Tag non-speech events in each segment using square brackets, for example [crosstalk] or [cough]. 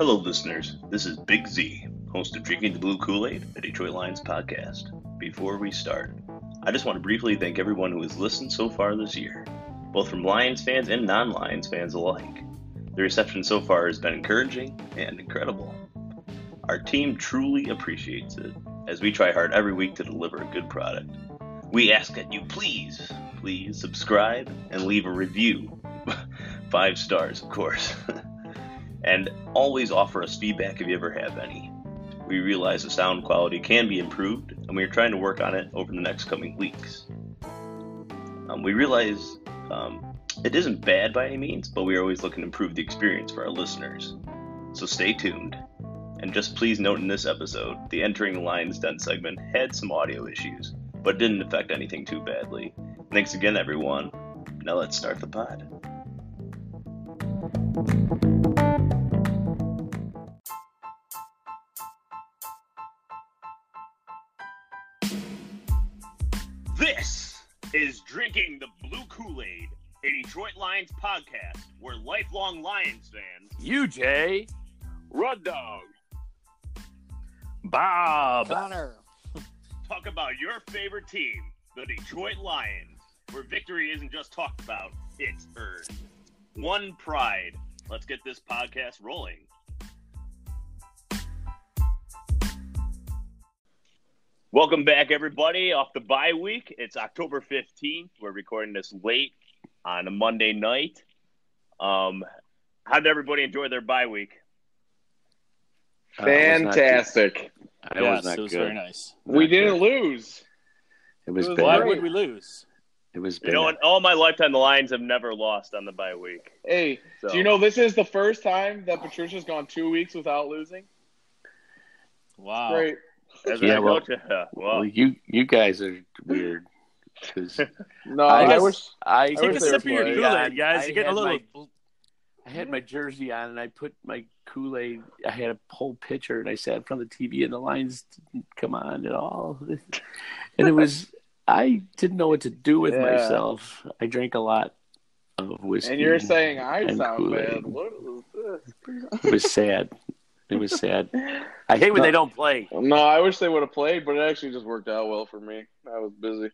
Hello, listeners. This is Big Z, host of Drinking the Blue Kool Aid, a Detroit Lions podcast. Before we start, I just want to briefly thank everyone who has listened so far this year, both from Lions fans and non Lions fans alike. The reception so far has been encouraging and incredible. Our team truly appreciates it as we try hard every week to deliver a good product. We ask that you please, please subscribe and leave a review. [laughs] Five stars, of course. [laughs] and always offer us feedback if you ever have any. We realize the sound quality can be improved, and we are trying to work on it over the next coming weeks. Um, we realize um, it isn't bad by any means, but we are always looking to improve the experience for our listeners. So stay tuned. And just please note in this episode, the Entering the Lions Den segment had some audio issues, but didn't affect anything too badly. Thanks again, everyone. Now let's start the pod. This is Drinking the Blue Kool Aid, a Detroit Lions podcast where lifelong Lions fans, UJ, Rud Dog, Bob. Connor. talk about your favorite team, the Detroit Lions, where victory isn't just talked about, it's earned. One pride. Let's get this podcast rolling. Welcome back, everybody, off the bye week. It's October 15th. We're recording this late on a Monday night. Um, how did everybody enjoy their bye week? Uh, it was not good. Fantastic. It yes, was not it was good. very nice. we Not didn't good. lose. It was it was bad. Why would we lose? It was You know, in all my lifetime, the Lions have never lost on the bye week. Hey, So. do you know this is the first time that Patricia's gone two weeks without losing? Wow. Great. As Yeah, well- yeah, [laughs] well, well, you you guys are weird. [laughs] No, I I, guess- wish. I Take Take wish a sip of your. Kool-Aid, guys. I You're getting a had little. my- I had my jersey on and I put my Kool Aid. I had a whole pitcher and I sat in front of the TV and the lines didn't come on at all. [laughs] And it was I didn't know what to do with Yeah. myself. I drank a lot of whiskey. And you're saying I sound Kool-Aid. bad. What was this? it was sad. It was sad. I hate when they don't play. No, I wish they would have played, but it actually just worked out well for me. I was busy.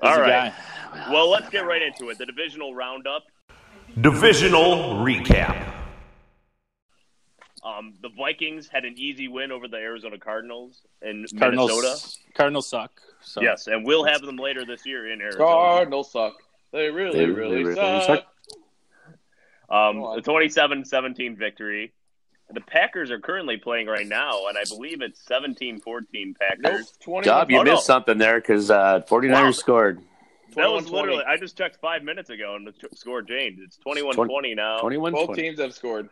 All right. Guy. well, let's get right into it. The divisional roundup. Divisional recap. Um, the Vikings had an easy win over the Arizona Cardinals in Cardinals. Minnesota. Cardinals suck. So. Yes, and we'll have them later this year in Arizona. Cardinals suck. They really, They really, really suck. suck. Um, the 27-17 victory. The Packers are currently playing right now, and I believe it's 17-14 Packers. 20 Job, you Oh, no. missed something there because uh, 49ers Wow. scored That was literally, I just checked five minutes ago, and the t- score changed. It's 21-20 now. 21 Both teams have scored.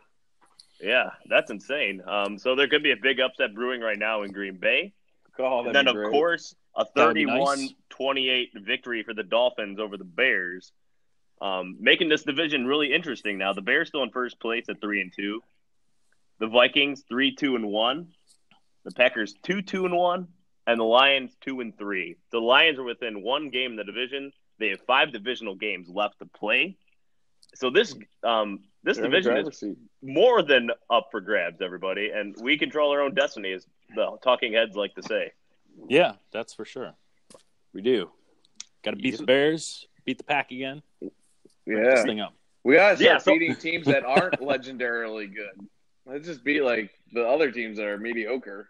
Yeah, that's insane. Um, so there could be a big upset brewing right now in Green Bay. Oh, and then, of great. course, a That would be nice. 31 28 victory for the Dolphins over the Bears, um, making this division really interesting now. The Bears still in first place at 3 and 2. The Vikings 3 2 and 1. The Packers 2 2 and 1. And the Lions 2 and 3. The Lions are within one game in the division. They have five divisional games left to play. So this um, this They're division is seat. more than up for grabs, everybody, and we control our own destiny, as the talking heads like to say. Yeah, that's for sure. We do. Got to beat the Bears, beat the Pack again. Wrap This thing up. We gotta start Yeah, so- beating teams that aren't [laughs] legendarily good. Let's just beat like the other teams that are mediocre.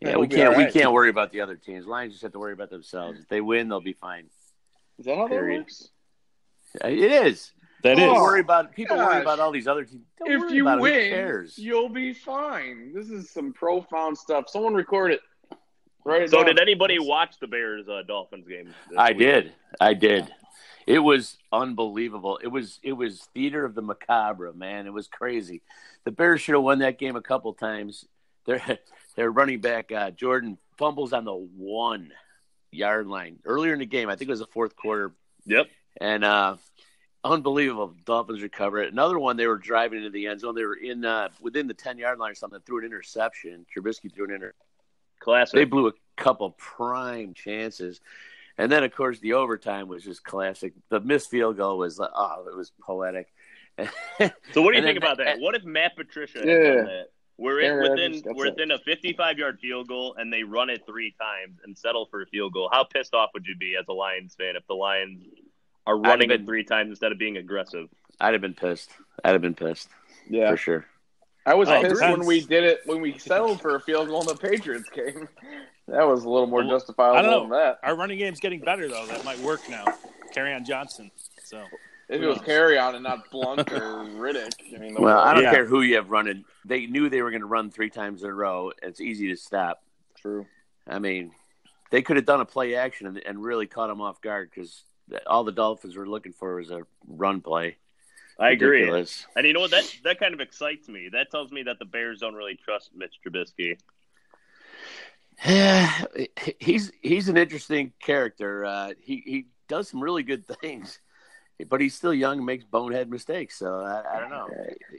Yeah, That'll we can't all we can't worry about the other teams. Lions just have to worry about themselves. If they win, they'll be fine. Is that how that Period. works? It is. That People. Oh, worry about people worry about all these other teams. Don't if you about it. Who win, cares? you'll be fine. This is some profound stuff. Someone record it. Write it So, down. did anybody watch the Bears uh, Dolphins game? I week? did. I did. It was unbelievable. It was it was theater of the macabre, man. It was crazy. The Bears should have won that game a couple times. Their [laughs] their running back uh, Jordan fumbles on the one yard line earlier in the game. I think it was the fourth quarter, Yep. and uh, unbelievable. Dolphins recover it. Another one, they were driving into the end zone. They were in uh, within the ten yard line or something. Threw an interception. Trubisky threw an inter. Classic. They blew a couple prime chances. And then, of course, the overtime was just classic. The missed field goal was like, oh, it was poetic. so what do you think then- about that? What if Matt Patricia had Yeah. done that? We're in, Yeah, within that's we're it. within a 55 yard field goal, and they run it three times and settle for a field goal. How pissed off would you be as a Lions fan if the Lions are running been- it three times instead of being aggressive? I'd have been pissed. I'd have been pissed Yeah, for sure. I was Oh, pissed depends. when we did it when we settled for a field goal in the Patriots game. [laughs] That was a little more Well, justifiable I don't know. than that. Our running game's getting better though. That might work now. Kerryon Johnson. So If Who it was Kerryon and not [laughs] Blount or Riddick, I mean, the Well, I don't Yeah. care who you have running. They knew they were going to run three times in a row. It's easy to stop. true. I mean, they could have done a play action and, and really caught them off guard because all the Dolphins were looking for was a run play. I agree. And you know what? That that kind of excites me. That tells me that the Bears don't really trust Mitch Trubisky. Yeah, he's he's an interesting character. Uh, he he does some really good things, but he's still young and makes bonehead mistakes. So I, I don't know.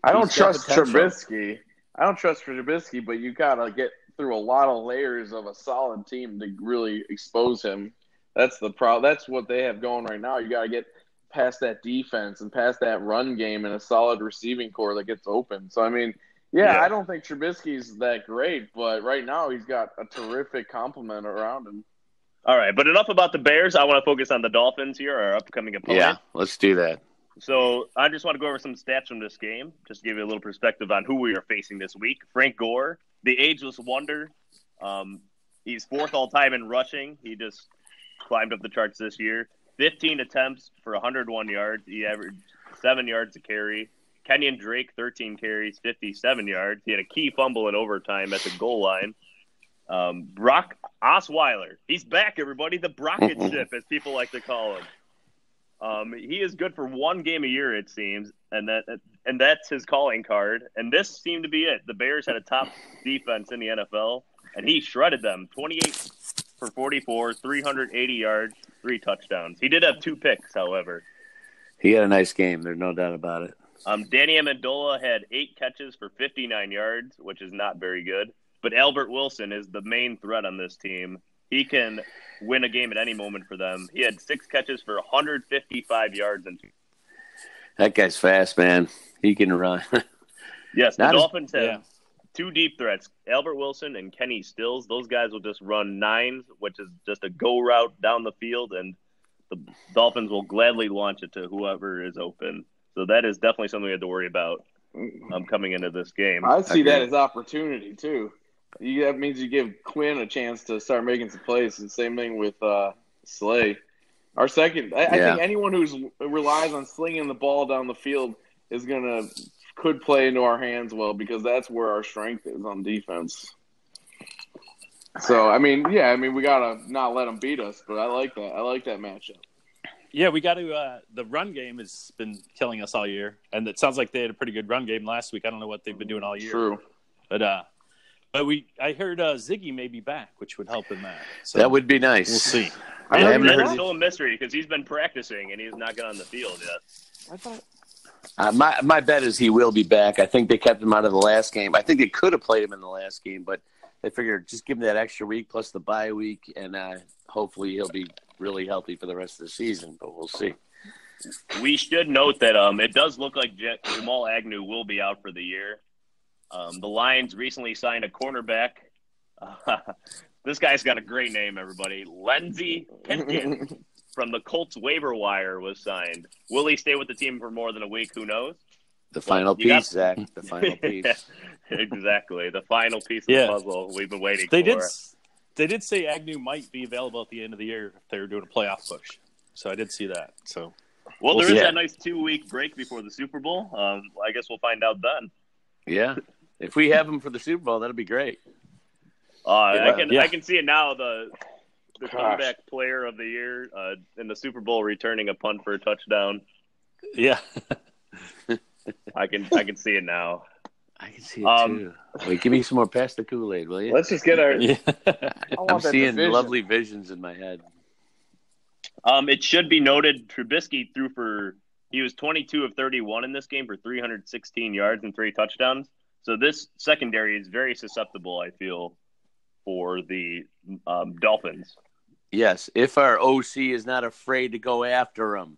I don't trust potential. Trubisky. I don't trust Trubisky, but you gotta get through a lot of layers of a solid team to really expose him. That's the pro. That's what they have going right now. You gotta get past that defense and past that run game and a solid receiving corps that gets open. So I mean, yeah, Yeah. I don't think Trubisky's that great, but right now he's got a terrific complement around him. All right, but enough about the Bears. I want to focus on the Dolphins here, our upcoming opponent. Yeah, let's do that. So I just want to go over some stats from this game, just to give you a little perspective on who we are facing this week. Frank Gore, the ageless wonder. Um, he's fourth all time in rushing. He just climbed up the charts this year. 15 attempts for 101 yards. He averaged seven yards a carry. Kenyon Drake, 13 carries, 57 yards. He had a key fumble in overtime at the goal line. Um, Brock Osweiler, he's back, everybody. The Brocket ship, as people like to call him. Um, he is good for one game a year, it seems, and that and that's his calling card. And this seemed to be it. The Bears had a top defense in the NFL, and he shredded them. Twenty-eight for forty-four, three hundred eighty yards, three touchdowns. He did have two picks, however. He had a nice game. There's no doubt about it. Um, Danny Amendola had eight catches for 59 yards, which is not very good. But Albert Wilson is the main threat on this team. He can win a game at any moment for them. He had six catches for 155 yards and two. That guy's fast, man. He can run. [laughs] Yes, the Not as- have yeah. Two deep threats: Albert Wilson and Kenny Stills. Those guys will just run nines, which is just a go route down the field, and the Dolphins will gladly launch it to whoever is open. So that is definitely something we have to worry about um, coming into this game. I see that as opportunity too. You, that means you give Quinn a chance to start making some plays. And same thing with uh, Slay. Our second, I, I think anyone who relies on slinging the ball down the field is gonna could play into our hands well because that's where our strength is on defense. So I mean, yeah, I mean we gotta not let them beat us, but I like that. I like that matchup. Yeah, we got to. Uh, the run game has been killing us all year, and it sounds like they had a pretty good run game last week. I don't know what they've been doing all year, True. but uh, but we I heard uh, Ziggy may be back, which would help in that. So that would be nice. we'll see. I Yeah, I haven't that. heard That's still a mystery because he's been practicing and he's not got on the field yet. I thought Uh, my my bet is he will be back. I think they kept him out of the last game. I think they could have played him in the last game, but they figured just give him that extra week plus the bye week, and uh, hopefully he'll be really healthy for the rest of the season. But we'll see. We should note that um, it does look like Jamal Agnew will be out for the year. Um, the Lions recently signed a cornerback. [laughs] this guy's got a great name, everybody. Lindsey Pipkin [laughs] from the Colts waiver wire was signed. Will he stay with the team for more than a week? Who knows? The final you got- piece, Zach. The final [laughs] piece. exactly. The final piece of Yeah. the puzzle we've been waiting They for. did. They did say Agnew might be available at the end of the year if they were doing a playoff push. So I did see that. So Well, We'll there is see. that nice two week break before the Super Bowl. Um, I guess we'll find out then. Yeah. If we have him for the Super Bowl, that'll be great. Uh, I can Yeah. I can see it now. The the Gosh. comeback player of the year uh, in the Super Bowl, returning a punt for a touchdown. Yeah. [laughs] I can I can see it now. I can see it Um, too. Wait, give me some more past the Kool Aid, will you? Let's just get our. [laughs] yeah. [laughs] I want I'm seeing division. lovely visions in my head. Um, it should be noted Trubisky threw for he was 22 of 31 in this game for 316 yards and three touchdowns. So this secondary is very susceptible, I feel, for the um, Dolphins. Yes, if our OC is not afraid to go after him,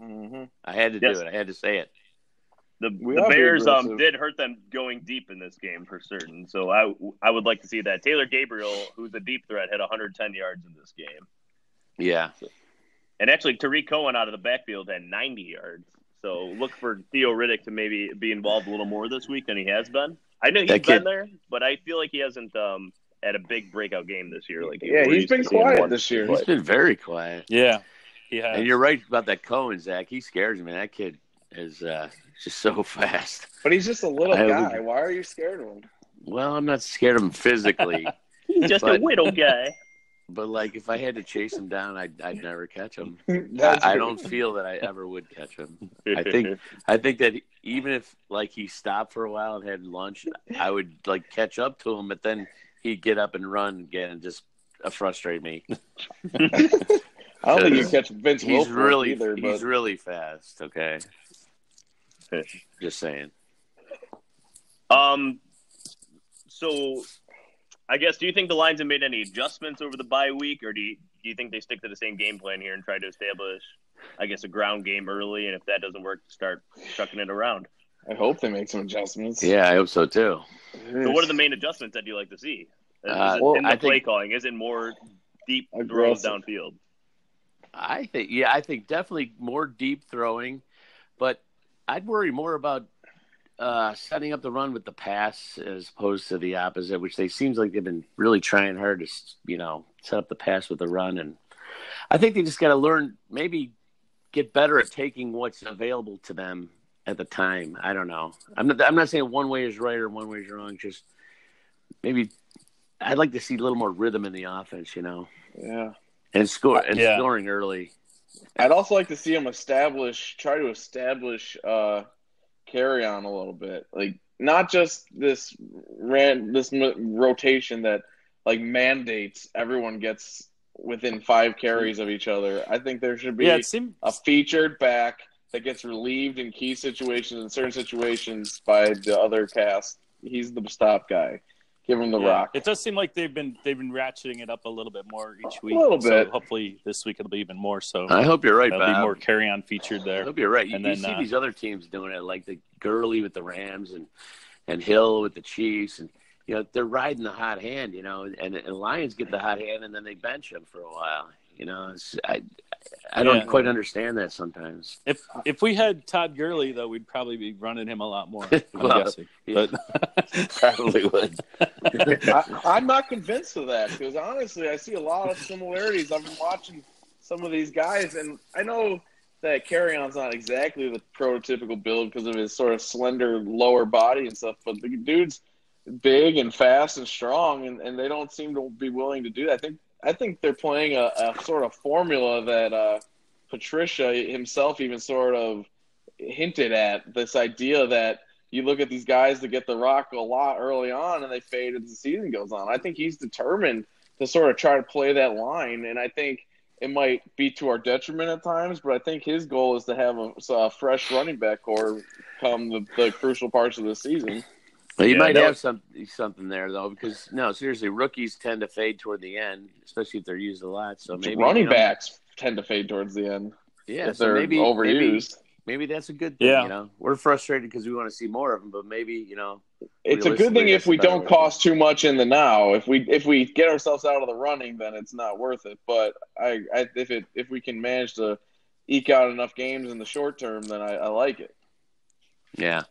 Mhm. I had to Yes. do it. I had to say it. The, the Bears um, did hurt them going deep in this game for certain. So I I would like to see that. Taylor Gabriel, who's a deep threat, had 110 yards in this game. Yeah, And actually, Tarik Cohen out of the backfield had 90 yards. So look for Theo Riddick to maybe be involved a little more this week than he has been. I know he's That been there, but I feel like he hasn't um, had a big breakout game this year. Like Yeah, we're he's used to been quiet one. this year. he's been very quiet. Yeah. He has. And you're right about that Cohen, Zach. He scares me. That kid is uh, just so [laughs] fast. But he's just a little I guy. would- Why are you scared of him? Well, I'm not scared of him physically, [laughs] He's just a But- widow guy. but like if I had to chase him down, I'd, I'd never catch him. [laughs] I, I don't feel that I ever would catch him. I think I think that even if like he stopped for a while and had lunch, I would like catch up to him, but then he'd get up and run again and just uh, frustrate me. [laughs] I don't think you catch Vince He's Wilfork really either. he's But really fast. Okay, just saying. Um, so I guess do you think the Lions have made any adjustments over the bye week, or do you do you think they stick to the same game plan here and try to establish, I guess, a ground game early, and if that doesn't work, start chucking it around? I hope they make some adjustments. Yeah, I hope so too. So what are the main adjustments that you like to see? Uh, well, in the I play think- calling, is it more deep throws downfield? I think yeah, I think definitely more deep throwing, but I'd worry more about uh, setting up the run with the pass as opposed to the opposite, which they seems like they've been really trying hard to you know set up the pass with the run, and I think they just got to learn maybe get better at taking what's available to them at the time. I don't know. I'm not. I'm not saying one way is right or one way is wrong. Just maybe I'd like to see a little more rhythm in the offense, you know, Yeah. and score and Yeah. scoring early. I'd also like to see him establish, try to establish, uh, Kerryon a little bit, like not just this ran this m- rotation that like mandates everyone gets within five carries of each other. I think there should be yeah, it seemed a featured back that gets relieved in key situations in certain situations by the other cast. He's the stop guy. Give him the yeah. rock. It does seem like they've been they've been ratcheting it up a little bit more each week. A little So bit. hopefully this week it'll be even more. So I hope you're right, there'll Bob. be more Kerryon featured there. I there. hope you're right. You, And you then, see uh, these other teams doing it, like the Gurley with the Rams and and Hill with the Chiefs, and you know they're riding the hot hand. You know, and, and Lions get the hot hand, and then they bench him for a while. You know, it's, I I don't Yeah. quite understand that sometimes. If if we had Todd Gurley though, we'd probably be running him a lot more. [laughs] I'm Well, guessing. yeah. But [laughs] Probably would. [laughs] I, I'm not convinced of that because honestly, I see a lot of similarities. I've been watching some of these guys, and I know that Kerryon's not exactly the prototypical build because of his sort of slender lower body and stuff, but the dude's big and fast and strong, and, and they don't seem to be willing to do that. I think I think they're playing a, a sort of formula that uh, Patricia himself even sort of hinted at this idea that you look at these guys that get the rock a lot early on and they fade as the season goes on. I think he's determined to sort of try to play that line, and I think it might be to our detriment at times, but I think his goal is to have a, a fresh running back corps come the, the crucial parts of the season. But you Yeah, might have was- some something there though, because no, seriously, rookies tend to fade toward the end, especially if they're used a lot. So maybe running you know, backs tend to fade towards the end yeah, if so they're maybe maybe overused. maybe that's a good thing. Yeah. You know, we're frustrated because we want to see more of them, but maybe you know, It's a good thing if we don't cost too much in the now. If we if we get ourselves out of the running, then it's not worth it. But I, I if it if we can manage to eke out enough games in the short term, then I, I like it. yeah,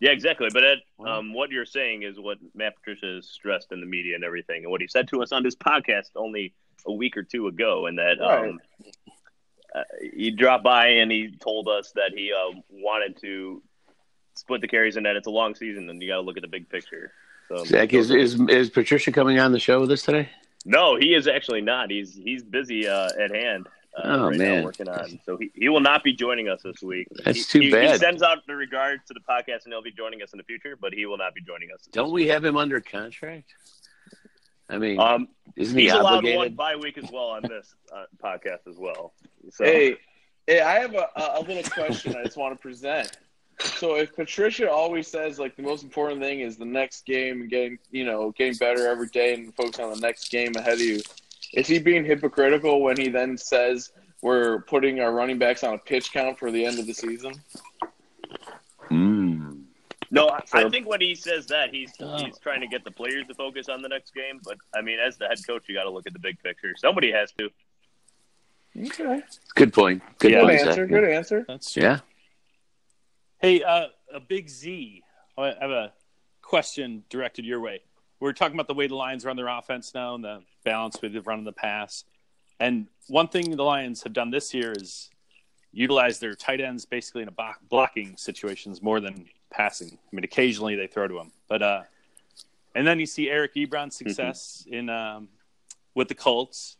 Yeah, exactly. But Ed, um, what you're saying is what Matt Patricia has stressed in the media and everything, and what he said to us on this podcast only a week or two ago, and that Right. um, uh, he dropped by and he told us that he uh, wanted to split the carries and that it's a long season and you got to look at the big picture. So Zach is, is is Patricia coming on the show with us today? No, he is actually not. He's he's busy uh, at hand. Uh, Oh, right man. now working on. So he, he will not be joining us this week. That's He- too he, He sends out the regards to the podcast, and he'll be joining us in the future. But he will not be joining us. Don't we have him under contract? I mean, Um, isn't he he's allowed one obligated? bye week as well on this uh, podcast as well. So Hey, hey, I have a, a a little question I just want to present. So if Patricia always says like the most important thing is the next game and getting you know getting better every day and focus on the next game ahead of you, is he being hypocritical when he then says we're putting our running backs on a pitch count for the end of the season? Mm. no, I, I think when he says that, he's Oh. he's trying to get the players to focus on the next game. But I mean, as the head coach, you got to look at the big picture. Somebody has to. Okay, Good point. Good Yeah. good answer. Zach. Good answer. That's true. Yeah. Hey, uh, a big Z. I have a question directed your way. We're talking about the way the Lions run their offense now and the balance with the run and the pass. And one thing the Lions have done this year is utilize their tight ends basically in a block- blocking situations more than passing. I mean, occasionally they throw to them, but uh, and then you see Eric Ebron's success in um, with the Colts,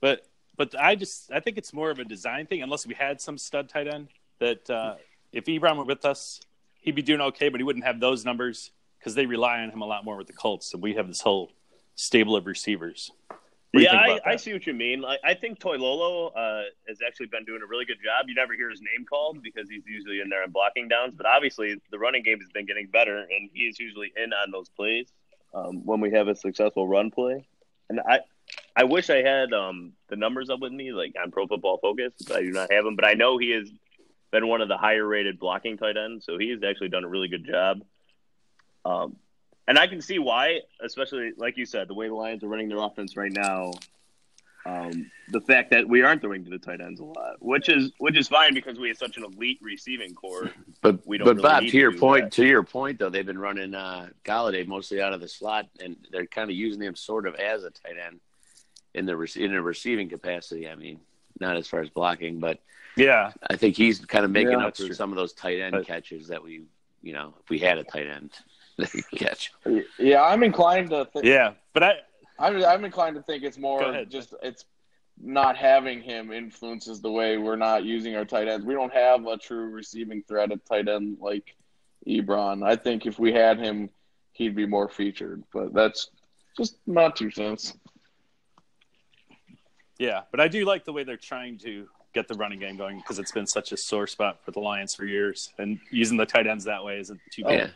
but but I just I think it's more of a design thing. Unless we had some stud tight end that uh, if Ebron were with us, he'd be doing okay, but he wouldn't have those numbers because they rely on him a lot more with the Colts, and we have this whole stable of receivers. What do you yeah, I, I see what you mean. I, I think Toilolo uh, has actually been doing a really good job. You never hear his name called because he's usually in there and blocking downs. But obviously, the running game has been getting better, and he is usually in on those plays um, when we have a successful run play. And I, I wish I had um, the numbers up with me, like on Pro Football Focus. But I do not have them. But I know he has been one of the higher rated blocking tight ends, so he has actually done a really good job. Um, and I can see why, especially like you said, the way the Lions are running their offense right now. Um, the fact that we aren't throwing to the tight ends a lot, which is which is fine because we have such an elite receiving corps. [laughs] But We don't but really Bob, to to your do point, that. to your point though, they've been running uh, Golladay mostly out of the slot, and they're kind of using him sort of as a tight end in the rec- in a receiving capacity. I mean, not as far as blocking, but Yeah, I think he's kind of making Yeah, up for true. some of those tight end But- catches that we, you know, if we had a tight end that could catch. Yeah, I'm inclined to think. yeah, but I I'm, I'm inclined to think it's more just it's not having him influences the way we're not using our tight ends. We don't have a true receiving threat at tight end like Ebron. I think if we had him, he'd be more featured. But that's just not two cents. yeah, but I do like the way they're trying to get the running game going because it's been such a sore spot for the Lions for years, and using the tight ends that way isn't too bad Yeah.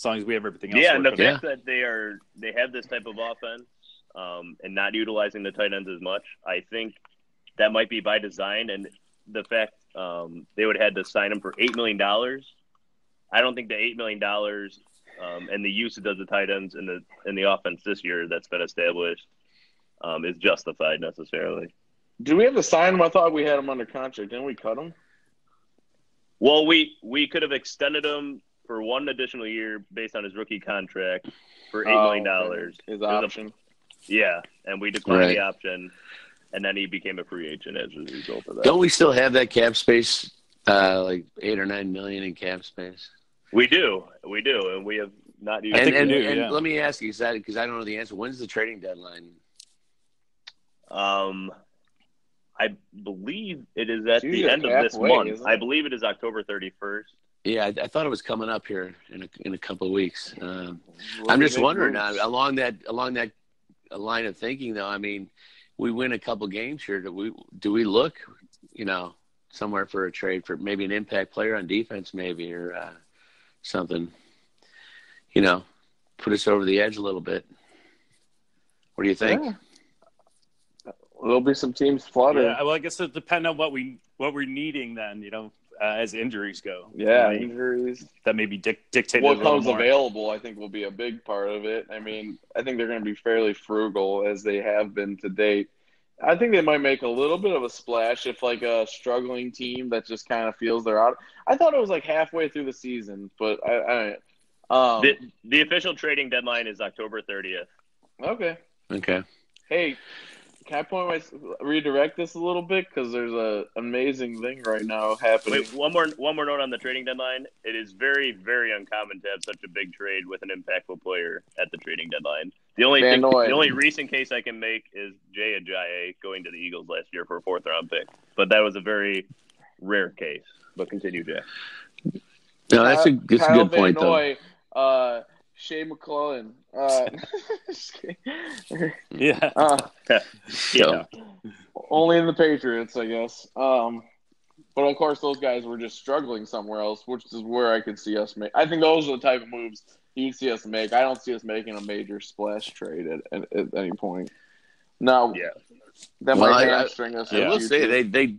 As long as we have everything else. Yeah, and the working. fact that they are they have this type of offense um, and not utilizing the tight ends as much, I think that might be by design. And the fact um, they would have had to sign him for eight million dollars, I don't think the eight million dollars um, and the usage of the tight ends in the in the offense this year that's been established um, is justified necessarily. Do we have to sign him? I thought we had him under contract. Didn't we cut him? Well, we we could have extended him for one additional year based on his rookie contract for eight million dollars. Oh, His It was a- option. Yeah, and we declined the option, and then he became a free agent as a result of that. Don't we still have that cap space, uh, like eight or nine million in cap space? we do, we do, and we have not used. And, and, do, and yeah. let me ask you, because I don't know the answer. When's the trading deadline? Um, I believe it is at It's the end of this halfway, month. I believe it is October thirty first. Yeah, I, I thought it was coming up here in a, in a couple of weeks. Um, Will I'm just wondering uh, along that along that line of thinking, though. I mean, we win a couple games here. Do we do we look, you know, somewhere for a trade for maybe an impact player on defense, maybe or uh, something? You know, put us over the edge a little bit. What do you think? Yeah. There'll be some teams flutter. Yeah, well, I guess it depends on what we what we're needing then. You know, uh, as injuries go. Yeah, That may- injuries. that may be dic- dictated. What a comes more. available, I think, will be a big part of it. I mean, I think they're going to be fairly frugal as they have been to date. I think they might make a little bit of a splash if, like, a struggling team that just kind of feels they're out. I thought it was like halfway through the season, but I, I um, the, the official trading deadline is October thirtieth. okay. Okay. Hey, can I point my redirect this a little bit because there's a amazing thing right now happening. Wait, one more one more note on the trading deadline. It is very very uncommon to have such a big trade with an impactful player at the trading deadline. The only thing, the only recent case I can make is Jay Ajayi going to the Eagles last year for a fourth round pick, but that was a very rare case. But continue, Jay. No, that's a, that's a Kyle good point, Van though. Uh, Shea McClellin. Uh. [laughs] [laughs] Yeah. uh, [laughs] So, only in the Patriots, I guess. Um, but of course, those guys were just struggling somewhere else, which is where I could see us make. I think those are the type of moves you see us make. I don't see us making a major splash trade at, at, at any point. No, Yeah. that Well, might I- I- hamstring us. I in the will say they they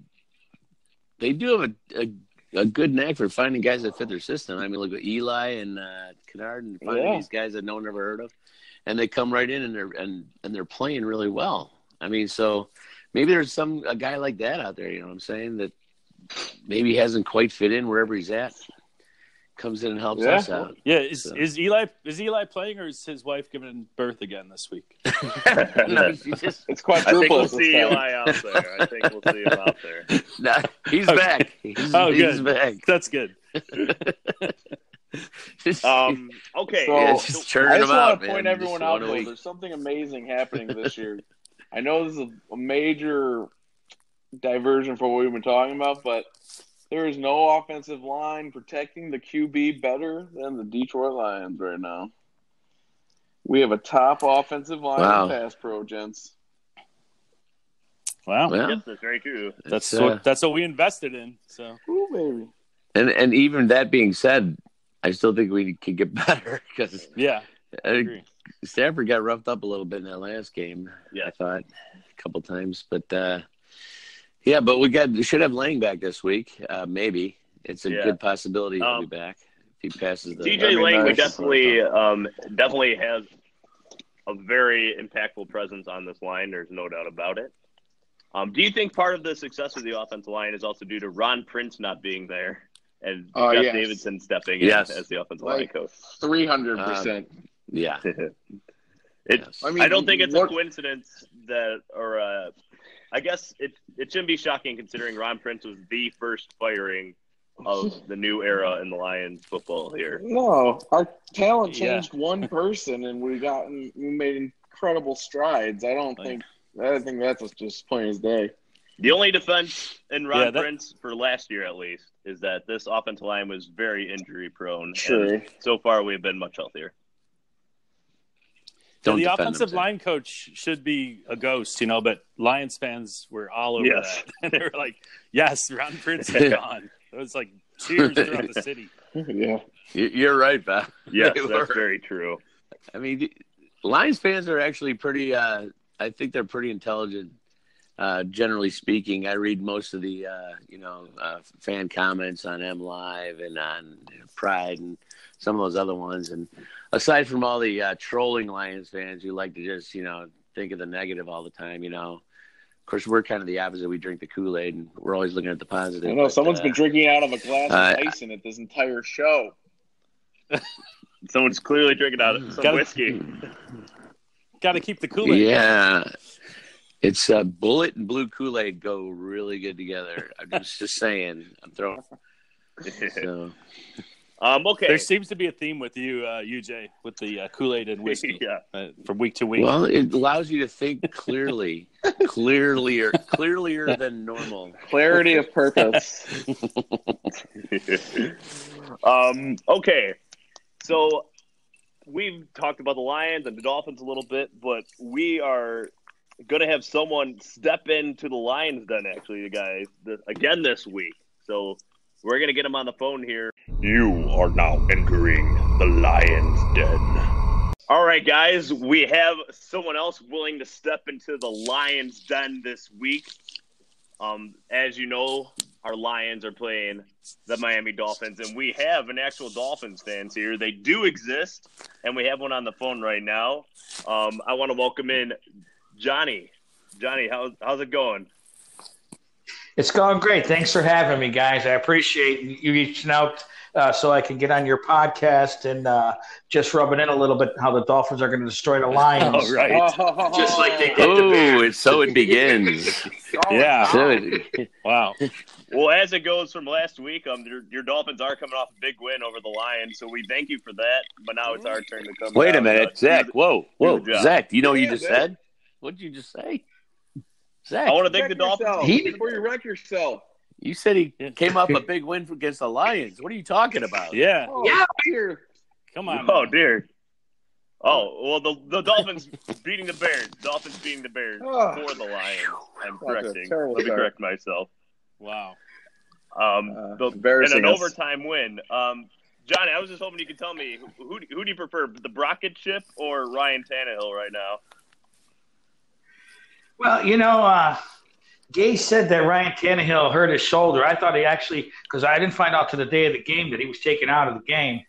they do have a, a a good knack for finding guys that fit their system. I mean, look at Eli and uh, Kennard and finding Yeah. these guys that no one ever heard of, and they come right in and they're and and they're playing really well. I mean, so maybe there's some a guy like that out there. You know what I'm saying? That maybe hasn't quite fit in wherever he's at. Comes in and helps Yeah. us out. Yeah. Is, So- is Eli is Eli playing or is his wife giving birth again this week? [laughs] no, she just [laughs] it's I think we'll see time. Eli out there. I think we'll see him out there. [laughs] no, he's Okay. back. He's, Oh, he's good. back. That's good. Um, okay. So- yeah, just churning I them just out, want to point Just everyone out though. There's something amazing happening this year. I know this is a, a major diversion from what we've been talking about, but there is no offensive line protecting the QB better than the Detroit Lions right now. We have a top offensive line Wow. in pass pro, gents. Wow. Well, yes, that's very true. That's it's, uh, what that's what we invested in. So Ooh, baby. And and even that being said, I still think we could get [laughs] better because yeah, I agree. Stafford got roughed up a little bit in that last game. Yeah. I thought a couple times, but uh, yeah, but we got we should have Lang back this week. Uh, maybe it's a Yeah. good possibility he'll Um, be back if he passes the. DJ That'd Lang would definitely um, definitely has a very impactful presence on this line. There's no doubt about it. Um, do you think part of the success of the offensive line is also due to Ron Prince not being there and Oh, Jeff yes. Davidson stepping Yes. in as the offensive line coach? Three hundred percent. Yeah, [laughs] It, Yes. I I, don't think it's what- a coincidence that, or uh, I guess it it shouldn't be shocking considering Ron Prince was the first firing of [laughs] the new era in the Lions football here. No, our talent Yeah. changed one person, and we got we made incredible strides. I don't oh, Like- think I think that's just plain as day. The only defense in Ron Yeah, that- Prince for last year, at least, is that this offensive line was very injury prone. True. So far, we've been much healthier. Don't the defend offensive them, line coach should be a ghost, you know, but Lions fans were all over Yes. that. And [laughs] they were like, yes, Ron Prince is gone. It was like cheers [laughs] throughout the city. yeah, You- You're right, Bob. [laughs] Yes, They that's were. very true. I mean, Lions fans are actually pretty. Uh, I think they're pretty intelligent. Uh, generally speaking, I read most of the uh, you know uh, fan comments on M Live and on Pride and some of those other ones. And aside from all the uh, trolling Lions fans who like to just you know think of the negative all the time, you know. Of course, we're kind of the opposite. We drink the Kool Aid, and we're always looking at the positive. I know but, someone's uh, been drinking out of a glass uh, of Tyson at this entire show. [laughs] Someone's clearly drinking out of some Gotta- whiskey. [laughs] Got to keep the Kool Aid. Yeah. It's uh, Bulleit and blue Kool Aid go really good together. I'm just, just saying. I'm throwing. [laughs] So um, okay. There seems to be a theme with you, uh, UJ, with the uh, Kool Aid and whiskey [laughs] yeah. uh, from week to week. well, it allows you to think clearly, [laughs] clearlier, clearlier than normal. Clarity of purpose. [laughs] um, okay. So we've talked about the Lions and the Dolphins a little bit, but we are going to have someone step into the Lions then, actually, the guys, th- again this week. So we're going to get him on the phone here. You are now entering the lion's den. All right, guys, we have someone else willing to step into the Lions den this week. Um, as you know, our Lions are playing the Miami Dolphins, and we have an actual Dolphins fans here. They do exist, and we have one on the phone right now. Um, I want to welcome in Johnny. Johnny, how's how's it going? It's going great. Thanks for having me, guys. I appreciate you reaching out uh, so I can get on your podcast and uh, just rub it in a little bit how the Dolphins are going to destroy the Lions. [laughs] All right. [laughs] Just like they did the Oh, Bears. and so it begins. [laughs] Yeah. So it- Wow. Well, as it goes from last week, um, your, your Dolphins are coming off a big win over the Lions, so we thank you for that. But now it's our turn to come. Wait a down, uh, minute, Zach. Whoa, whoa. Zach. You know what you just man. said? What did you just say, Zach? I want to thank the Dolphins. yourself He- before you wreck yourself. You said he came up a [laughs] big win against the Lions. What are you talking about? Yeah. Oh, Yeah. dear. Come on. Oh man. dear. Oh well, the the Dolphins beating the Bears. Dolphins beating the Bears Oh. for the Lions. I'm That's correcting. Let me start. correct myself. Wow. Um, Uh, the, and an us. overtime win. Um, Johnny, I was just hoping you could tell me who who, who do you prefer, the Brocket ship or Ryan Tannehill right now? Well, you know, uh, Gase said that Ryan Tannehill hurt his shoulder. I thought he actually, because I didn't find out to the day of the game that he was taken out of the game.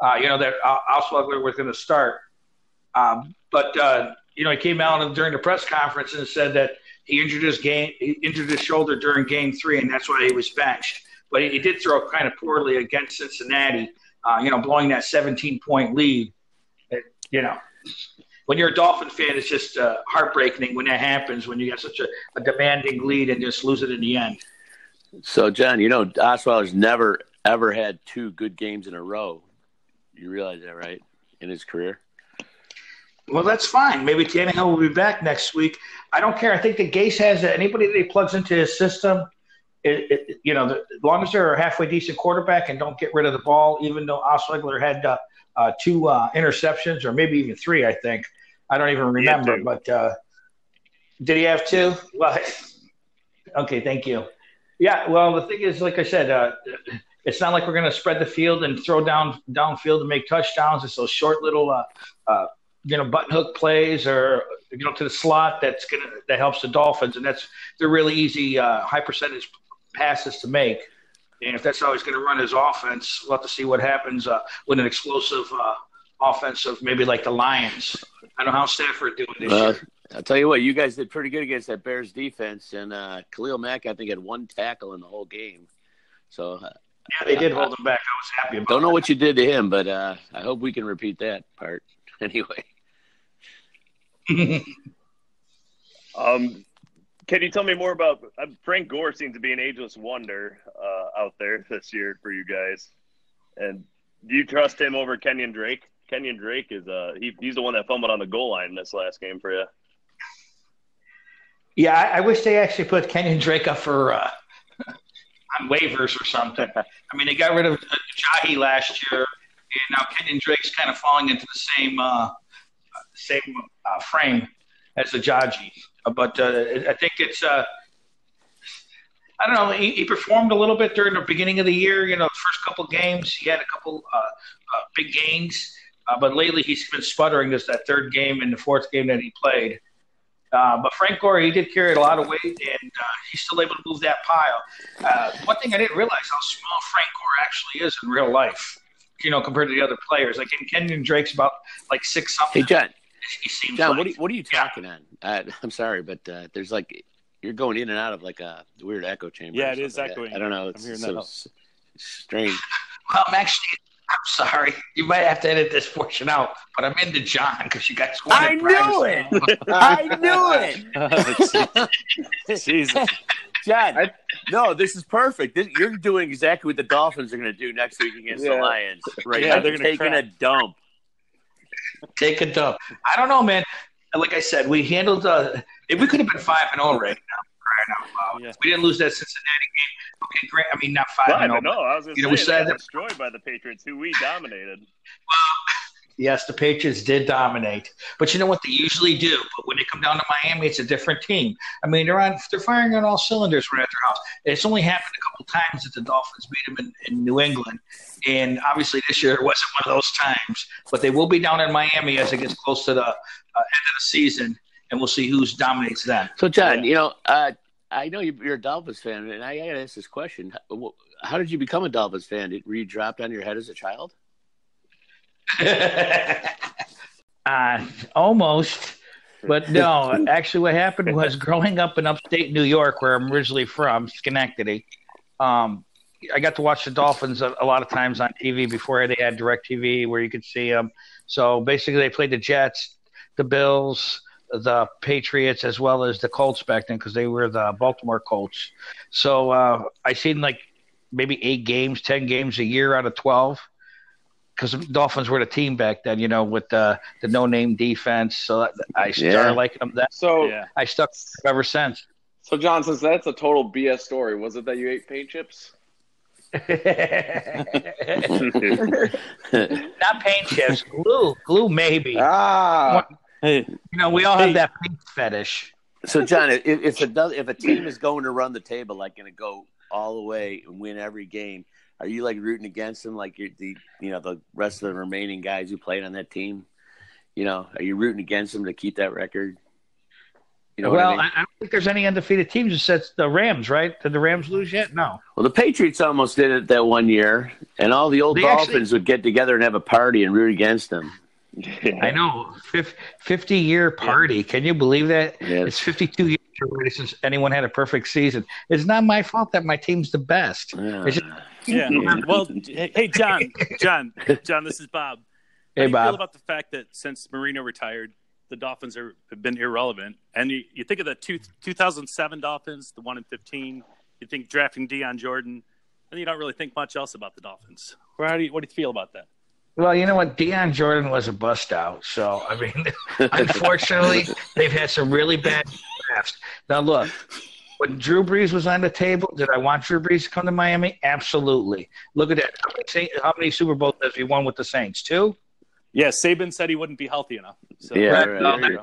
Uh, you know that uh, Osweiler was going to start, um, but uh, you know he came out during the press conference and said that he injured his game, he injured his shoulder during Game Three, and that's why he was benched. But he, he did throw kind of poorly against Cincinnati. Uh, you know, blowing that 17 point lead. It- you know, when you're a Dolphin fan, it's just uh, heartbreaking when that happens. When you get such a, a demanding lead and just lose it in the end. So, John, you know Osweiler's never ever had two good games in a row. You realize that, right? In his career. Well, that's fine. Maybe Tannehill will be back next week. I don't care. I think that Gase has anybody that he plugs into his system. It, it, you know, the, as long as they're a halfway decent quarterback and don't get rid of the ball, even though Osweiler had uh, uh, two uh, interceptions or maybe even three, I think. I don't even remember, but uh, did he have two? Well, [laughs] okay, thank you. Yeah, well, the thing is, like I said, uh, it's not like we're going to spread the field and throw down downfield and make touchdowns. It's those short little, uh, uh, you know, button hook plays or you know to the slot that's gonna that helps the Dolphins, and that's they're really easy, uh, high percentage passes to make. And if that's how he's going to run his offense, we'll have to see what happens uh, with an explosive uh, offense of maybe like the Lions. I don't know how Stafford doing this Well, year. I'll tell you what, you guys did pretty good against that Bears defense, and uh, Khalil Mack, I think, had one tackle in the whole game. So, uh, Yeah, they did hold him back. I was happy about. don't know that. what you did to him, but uh, I hope we can repeat that part. [laughs] Anyway, [laughs] Um, can you tell me more about uh, Frank Gore? Seems to be an ageless wonder uh, out there this year for you guys. And do you trust him over Kenyon Drake? Kenyon Drake is uh he, he's the one that fumbled on the goal line this last game for you. Yeah, I, I wish they actually put Kenyon Drake up for uh, on waivers or something. I mean, they got rid of uh, Ajayi last year, and now Kenyon Drake's kind of falling into the same uh, same uh, frame as the Ajayi. But uh, I think it's uh, I don't know. He, he performed a little bit during the beginning of the year. You know, the first couple games he had a couple uh, uh, big gains, uh, but lately he's been sputtering. This that third game and the fourth game that he played. Uh, but Frank Gore, he did carry a lot of weight, and he's still able to move that pile. One thing I didn't realize how small Frank Gore actually is in real life. You know, compared to the other players. Like Kenyon Drake's about like six something. hey John, he seems John, like. what are you, what are you talking on? Uh, [laughs] I'm sorry, but uh, there's like you're going in and out of like a weird echo chamber. Yeah, it is something. echoing. I, I don't know. I'm It's hearing so that. s- strange. [laughs] Well, I'm actually. I'm sorry. You might have to edit this portion out, but I'm into John because you guys wanted I knew it. I knew it. [laughs] Jesus. John, I- no, this is perfect. This, you're doing exactly what the Dolphins are going to do next week against the Lions. Right? Yeah, now. they're gonna taking crack. a dump. Take a dump. I don't know, man. Like I said, we handled. Uh, if we could have been five and zero right now, crying out loud. Yeah. We didn't lose that Cincinnati game. Okay, great. I mean, not five Five and zero. no, I was going You to know, we say said that- destroyed by the Patriots, who we dominated. Yes, the Patriots did dominate, but you know what they usually do. But when they come down to Miami, it's a different team. I mean, they're on, they're firing on all cylinders right at their house. It's only happened a couple times that the Dolphins beat them in, in New England, and obviously this year it wasn't one of those times. But they will be down in Miami as it gets close to the uh, end of the season, and we'll see who dominates then. So, John, you know, uh, I know you- you're a Dolphins fan, and I got to ask this question: How- did you become a Dolphins fan? Were you dropped on your head as a child? [laughs] uh, almost. But no, [laughs] actually, what happened was growing up in upstate New York, where I'm originally from, Schenectady. Um, I got to watch the Dolphins a, a lot of times on TV before they had Direct TV where you could see them. So basically, they played the Jets, the Bills, the Patriots, as well as the Colts back then because they were the Baltimore Colts. So uh, I seen like maybe eight games, ten games a year out of twelve. Because the Dolphins were the team back then, you know, with the the no name defense. So I started Yeah. liking them. That So, Yeah. I stuck ever since. so John, since that's a total BS story, was it that you ate paint chips? [laughs] [laughs] Not paint chips, glue, glue maybe. Ah, Hey, You know, we all have that paint fetish. So, John, if, if a if a team is going to run the table, like going to go all the way and win every game, are you like rooting against them, like you're the you know the rest of the remaining guys who played on that team? You know, are you rooting against them to keep that record? You know well, I mean? I, I don't think there's any undefeated teams except the Rams, right? Did the Rams lose yet? No. Well, the Patriots almost did it that one year, and all the old They Dolphins would get together and have a party and root against them. I know. 50 year party. Can you believe that? Yeah. It's 52 years already since anyone had a perfect season. It's not my fault that my team's the best. Yeah. It's just- yeah. [laughs] Well, hey, hey, John, John, John. This is Bob. How hey, you feel Bob. about the fact that since Marino retired, the Dolphins are, have been irrelevant? And you, you think of the two, 2007 Dolphins, the one in 15. You think drafting Dion Jordan, and you don't really think much else about the Dolphins. Or how do you, what do you feel about that? Well, you know what? Dion Jordan was a bust out. So, I mean, [laughs] unfortunately, they've had some really bad drafts. Now, look, when Drew Brees was on the table, did I want Drew Brees to come to Miami? Absolutely. Look at that. How many, how many Super Bowls has he won with the Saints? Two? Yeah, Saban said he wouldn't be healthy enough. So, Yeah, Right, right, no, there you.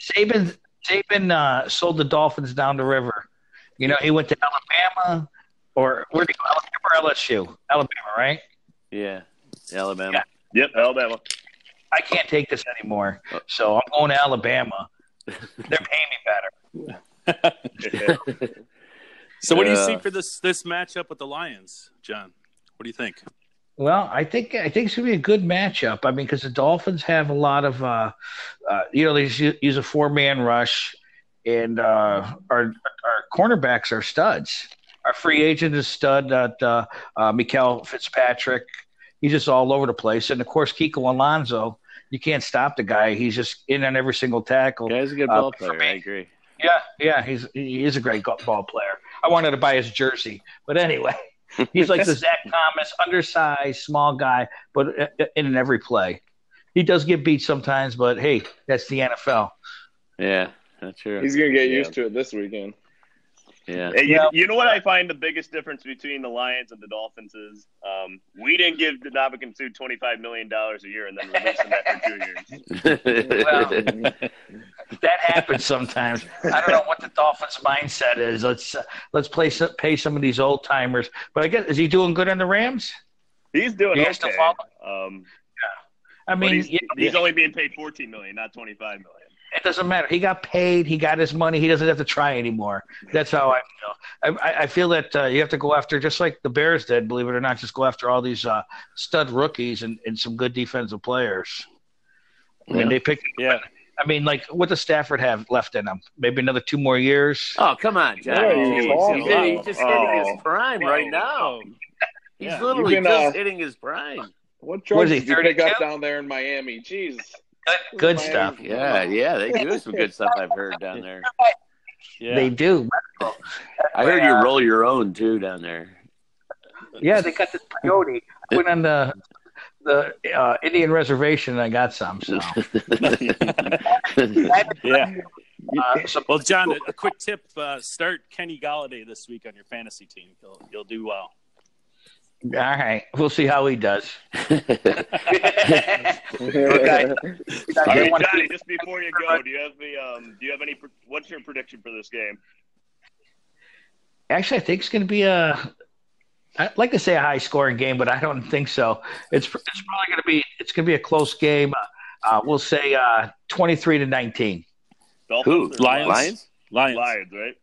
Saban, Saban uh, sold the Dolphins down the river. You know, he went to Alabama or where did he go? Alabama or LSU? Alabama, right? Yeah, Alabama. Yep, Alabama. I can't take this anymore. So I'm going to Alabama. They're paying me better. [laughs] So, what do you see for this this matchup with the Lions, John? What do you think? Well, I think I think it's gonna be a good matchup. I mean, because the Dolphins have a lot of, uh, uh, you know, they use, use a four man rush, and uh, our our cornerbacks are studs. Our free agent is stud. That uh, uh, Minkah Fitzpatrick, he's just all over the place, and of course Kiko Alonso. You can't stop the guy. He's just in on every single tackle. Yeah, he's a good Uh, ball for player. I agree. Yeah, yeah, he's he is a great ball player. I wanted to buy his jersey, but anyway, [laughs] he's like the [laughs] Zach Thomas, undersized, small guy, but uh, in every play, he does get beat sometimes. But hey, that's the NFL. Yeah, that's true. he's gonna get Yeah. used to it this weekend. Yeah. Hey, you, you know what I find the biggest difference between the Lions and the Dolphins is um, we didn't give the Ndamukong Suh twenty five million dollars a year and then release him after two years. [laughs] Well, that happens sometimes. I don't know what the Dolphins' mindset is. Let's uh, let's play some, pay some of these old timers. But I guess is he doing good on the Rams? He's doing You guys still okay. Um, I mean, he's, you know, he's only being paid fourteen million, not twenty five million. It doesn't matter. He got paid. He got his money. He doesn't have to try anymore. That's how I feel. I, I- I feel that uh, you have to go after, just like the Bears did, believe it or not, just go after all these uh, stud rookies and, and some good defensive players. I mean, they picked. Yeah. I mean, like, what does Stafford have left in him? Maybe another two more years. Oh, come on, John. Yeah, he's he's, awesome. he's just hitting Oh. his prime right now. Oh, He's Yeah. literally can, just uh, hitting his prime. What What drugs is he, did you pick up down there in Miami? Jeez. Good, good stuff. Yeah, yeah, they do some good stuff. I've heard down there. yeah. They do. I heard you roll your own too down there. Yeah, they got this peyote. I went on the the uh, Indian reservation and I got some. So, [laughs] yeah. uh, some Well, John, a, a quick tip: uh, start Kenny Golladay this week on your fantasy team. You'll you'll do well. All right, we'll see how he does. [laughs] All right, Johnny. Just before you go, do you have the um, do you have any? pr- What's your prediction for this game? Actually, I think it's going to be a. I'd like to say a high scoring game, but I don't think so. It's it's probably going to be it's going to be a close game. Uh, we'll say uh, twenty three to nineteen. Who? Dolphins or Lions? Lions? Lions, Lions, right?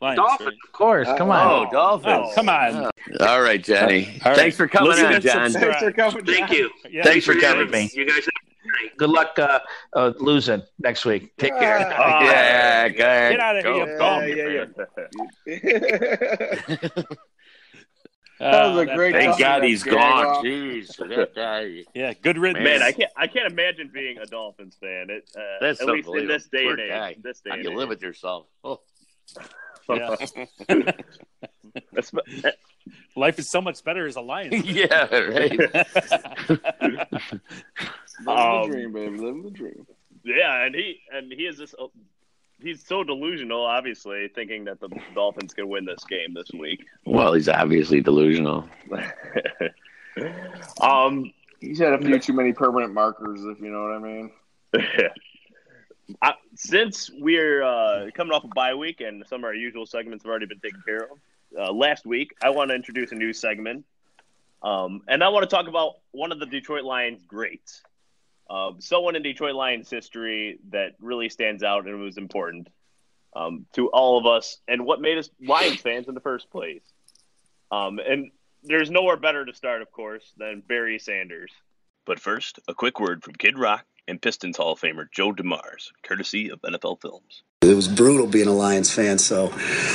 Lions, Dolphins, right? of course. Come on. Oh, Dolphins. Oh, come on. All right, Johnny. All right. Thanks for coming Listen on, John. Thanks for coming. Thank you. Yeah. Thanks for for having having me. You guys, have great- good luck uh, uh, losing next week. Take care. Ah. Yeah, go ahead. Get out of here, Go. you bum. Yeah, yeah, yeah. That was a Uh, great Thank Thank God that he's gag gone. Jeez, that guy. Yeah, good riddance. Man, I can't. I can't imagine being a Dolphins fan. It, uh, That's at least in unbelievable. this day Poor and age. guy. This day How and you age. live with yourself? Oh, Yeah. [laughs] That's- Life is so much better as a lion. [laughs] yeah, right. [laughs] Living Um, the dream, baby. Living the dream. yeah, and he and he is just. uh, He's so delusional, obviously, thinking that the Dolphins can win this game this week. well, he's obviously delusional. um, He's had a few too many permanent markers, if you know what I mean. I, since we're uh, coming off a bye week and some of our usual segments have already been taken care of, uh, last week I want to introduce a new segment, um, and I want to talk about one of the Detroit Lions greats, uh, someone in Detroit Lions history that really stands out and was important um, to all of us, and what made us Lions fans in the first place. Um, and there's nowhere better to start, of course, than Barry Sanders. But first, a quick word from Kid Rock and Pistons Hall of Famer Joe Dumars, courtesy of NFL Films. It was brutal being a Lions fan. So,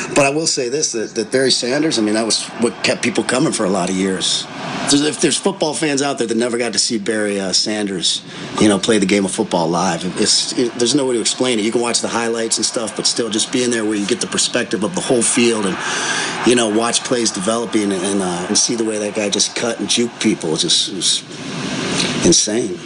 but I will say this: that, that Barry Sanders. I mean, that was what kept people coming for a lot of years. If there's football fans out there that never got to see Barry uh, Sanders, you know, play the game of football live, it, there's no way to explain it. You can watch the highlights and stuff, but still, just being there where you get the perspective of the whole field and you know, watch plays developing and uh, and see the way that guy just cut and juke people. It just it was insane.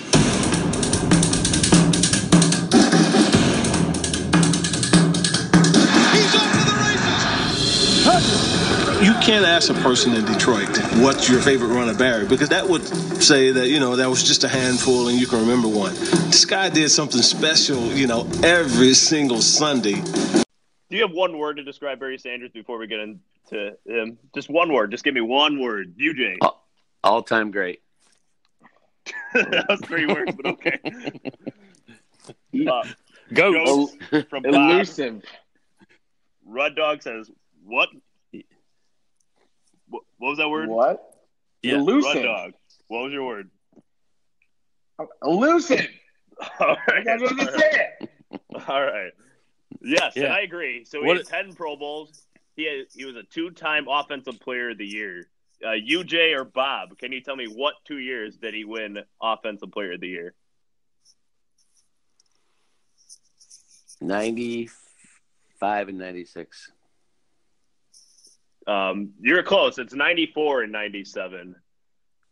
You can't ask a person in Detroit what's your favorite run of Barry because that would say that you know that was just a handful and you can remember one. This guy did something special, you know, every single Sunday. Do you have one word to describe Barry Sanders before we get into him? Just one word. Just give me one word. UJ. All time great. [laughs] that was three words, but okay. [laughs] Uh, Goats. Goats from Bob. Elusive. Rud Dog says, what? What what was that word? What? Yeah, Rud Elusive. Dog. What was your word? Elusive. [laughs] All I right. got to say it. [laughs] All right. Yes, and Yeah. I agree. So he What- had 10 Pro Bowls. He had, he was a two-time Offensive Player of the Year. Uh, UJ or Bob, can you tell me what two years did he win Offensive Player of the Year? 95 and 96. Um, you're close. It's 94 and 97.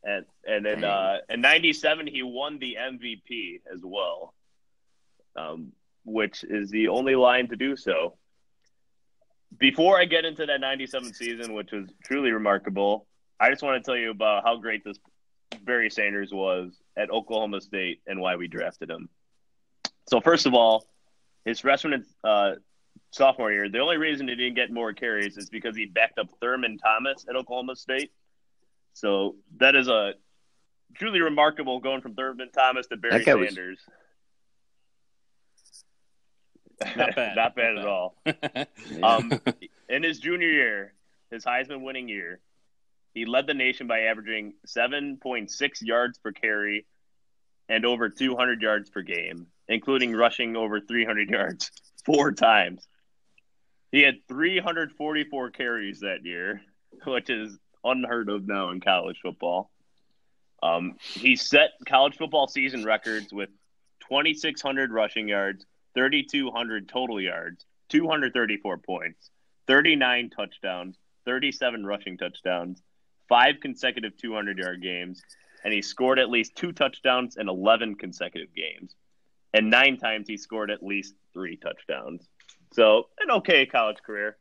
And and then uh, in 97 he won the MVP as well. Um, which is the only line to do so. Before I get into that 97 season, which was truly remarkable, I just want to tell you about how great this Barry Sanders was at Oklahoma State and why we drafted him. So first of all, his freshman uh, sophomore year, the only reason he didn't get more carries is because he backed up Thurman Thomas at Oklahoma State. So that is a truly remarkable going from Thurman Thomas to Barry That guy was- Sanders. [laughs] Not bad. [laughs] Not bad at all. [laughs] Yeah. Um, in his junior year, his Heisman winning year, he led the nation by averaging 7.6 yards per carry and over 200 yards per game, including rushing over 300 yards four times. He had 344 carries that year, which is unheard of now in college football. Um, he set college football season records with 2,600 rushing yards, 3,200 total yards, 234 points, 39 touchdowns, 37 rushing touchdowns, five consecutive 200 yard games, and he scored at least two touchdowns in 11 consecutive games. And nine times he scored at least three touchdowns. So, an okay college career.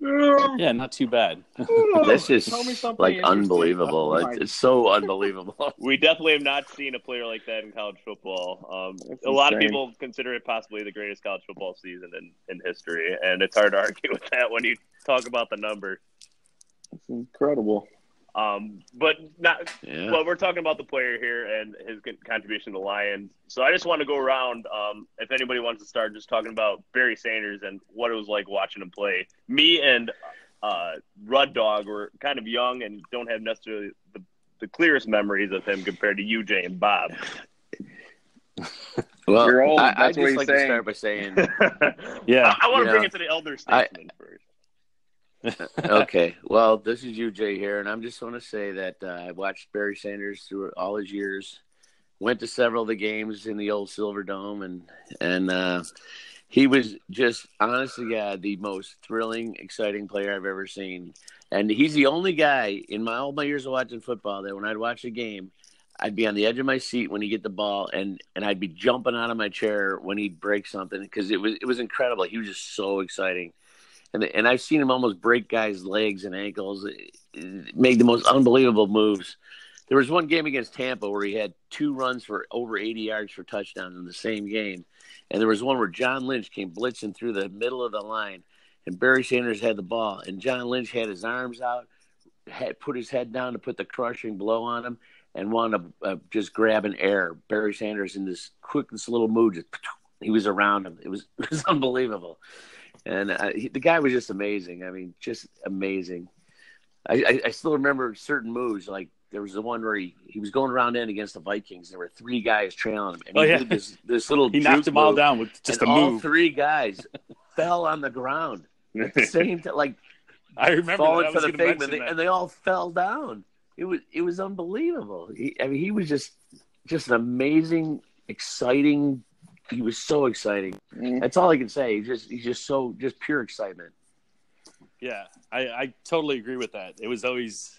Yeah, not too bad. [laughs] this just Tell me something like unbelievable. Oh, It's, it's so unbelievable. [laughs] We definitely have not seen a player like that in college football. Um, That's a lot of people consider it possibly the greatest college football season in, in history, and it's hard to [laughs] argue with that when you talk about the number. It's incredible. Um, but not. Yeah. Well, we're talking about the player here and his contribution to the Lions. So I just want to go around. Um, if anybody wants to start, just talking about Barry Sanders and what it was like watching him play. Me and uh, Rud Dog were kind of young and don't have necessarily the, the clearest memories of him compared to UJ and Bob. [laughs] Well, You're old, I, I that's what just he's like saying. to start by saying [laughs] Yeah. I, I want to You bring know, it to the elder I- statesman first. Okay. Well, this is UJ here, and I'm just want to say that uh, I watched Barry Sanders through all his years. Went to several of the games in the old Silverdome, and and uh, he was just honestly, God, the most thrilling, exciting player I've ever seen. And he's the only guy in my all my years of watching football that when I'd watch a game, I'd be on the edge of my seat when he get the ball, and and I'd be jumping out of my chair when he'd break something because it was it was incredible. He was just so exciting, and and I've seen him almost break guys' legs and ankles, make the most unbelievable moves. There was one game against Tampa where he had two runs for over 80 yards for touchdowns in the same game, and there was one where John Lynch came blitzing through the middle of the line, and Barry Sanders had the ball, and John Lynch had his arms out, had put his head down to put the crushing blow on him and wanted to uh, just grab an air. Barry Sanders in this quick, this little move, just he was around him. It was [laughs] it was unbelievable, and uh, he, the guy was just amazing. I mean, just amazing. I, I, I, still remember certain moves. Like there was the one where he, he was going around in against the Vikings. There were three guys trailing him, and oh, he yeah. did this this little. [laughs] he knocked them all down with just and a all three guys [laughs] fell on the ground at the same time, like [laughs] I remember falling for the mention and they, and they all fell down. It was it was unbelievable. He, I mean, he was just just an amazing, exciting. He was so exciting. Mm. That's all I can say. He's just he's just so just pure excitement. Yeah, I, I totally agree with that. It was always,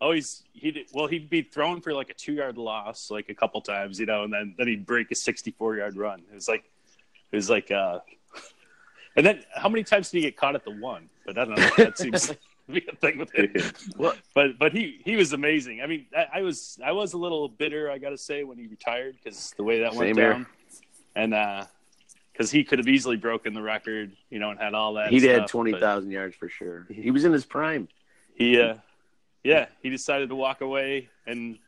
always he well he'd be thrown for like a two yard loss like a couple times, you know, and then then he'd break a sixty four yard run. It was like, it was like, uh, [laughs] and then how many times did he get caught at the one? But I don't know. That seems [laughs] to be a thing with him. Well, But but he he was amazing. I mean, I, I was I was a little bitter, I got to say, when he retired because the way that went Same here. And uh, because he could have easily broken the record, you know, and had all that. He'd had stuff, twenty but- yards for sure. [laughs] He was in his prime. he uh yeah he decided to walk away and